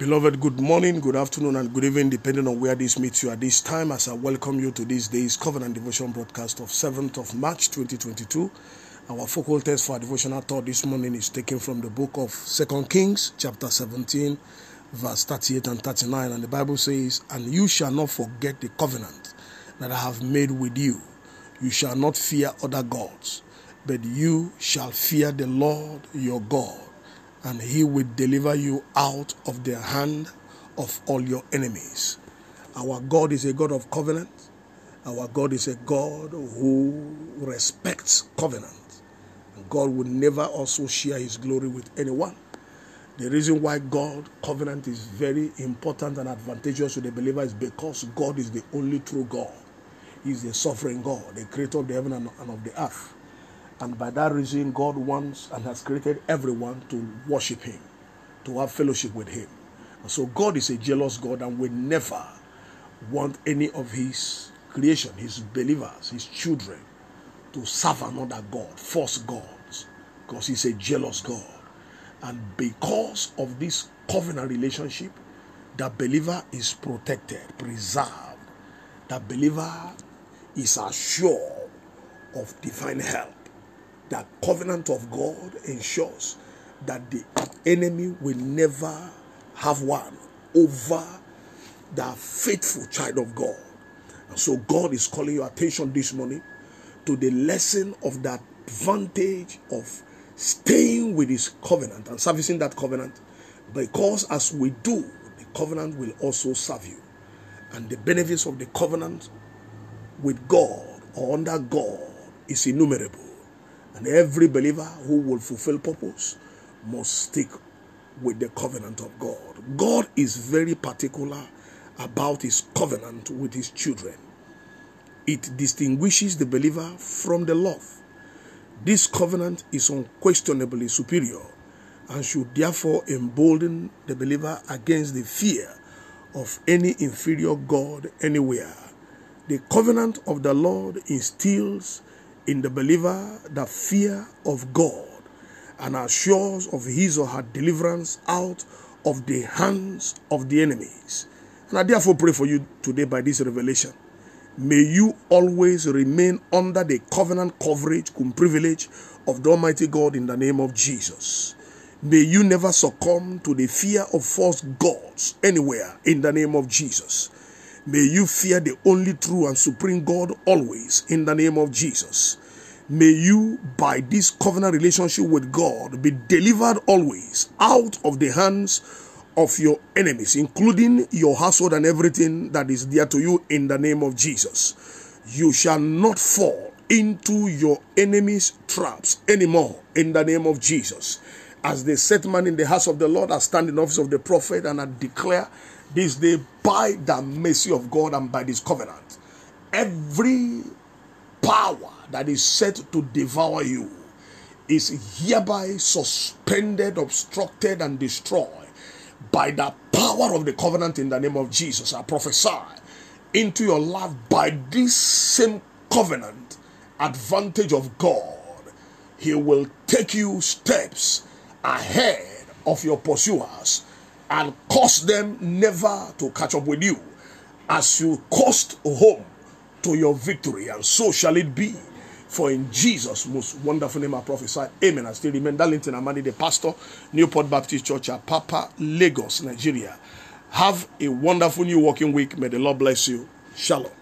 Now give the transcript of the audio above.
Beloved, good morning, good afternoon, and good evening, depending on where this meets you at this time. As I welcome you to this day's Covenant Devotion broadcast of 7th of March 2022. Our focal text for our devotional thought this morning is taken from the book of Second Kings, chapter 17, verse 38 and 39. And the Bible says, And you shall not forget the covenant that I have made with you. You shall not fear other gods, but you shall fear the Lord your God and he will deliver you out of the hand of all your enemies. Our God is a God of covenant. Our God is a God who respects covenant. God will never also share his glory with anyone. The reason why God covenant is very important and advantageous to the believer is because God is the only true God. He is the sovereign God, the creator of the heaven and of the earth. And by that reason, God wants and has created everyone to worship Him, to have fellowship with Him. And so God is a jealous God and will never want any of His creation, His believers, His children, to serve another God, false gods, because He's a jealous God. And because of this covenant relationship, the believer is protected, preserved. The believer is assured of divine help the covenant of God ensures that the enemy will never have one over the faithful child of God. And so God is calling your attention this morning to the lesson of the advantage of staying with his covenant and servicing that covenant because as we do, the covenant will also serve you. And the benefits of the covenant with God or under God is innumerable. And every believer who will fulfill purpose must stick with the covenant of God. God is very particular about his covenant with his children. It distinguishes the believer from the love. This covenant is unquestionably superior and should therefore embolden the believer against the fear of any inferior God anywhere. The covenant of the Lord instills in the believer the fear of God and assures of his or her deliverance out of the hands of the enemies. And I therefore pray for you today by this revelation. May you always remain under the covenant coverage and privilege of the Almighty God in the name of Jesus. May you never succumb to the fear of false gods anywhere in the name of Jesus. May you fear the only true and supreme God always in the name of Jesus. May you, by this covenant relationship with God, be delivered always out of the hands of your enemies, including your household and everything that is dear to you in the name of Jesus. You shall not fall into your enemies' traps anymore in the name of Jesus. As the set man in the house of the Lord, I stand in office of the prophet and I declare this day by the mercy of God and by this covenant. Every power that is set to devour you is hereby suspended, obstructed, and destroyed by the power of the covenant in the name of Jesus. I prophesy into your life by this same covenant advantage of God. He will take you steps ahead of your pursuers and cause them never to catch up with you as you coast home to your victory, and so shall it be. For in Jesus' most wonderful name I prophesy. Amen. I still remain Darlington Amadi, the pastor, Newport Baptist Church, Apapa, Lagos, Nigeria. Have a wonderful new working week. May the Lord bless you. Shalom.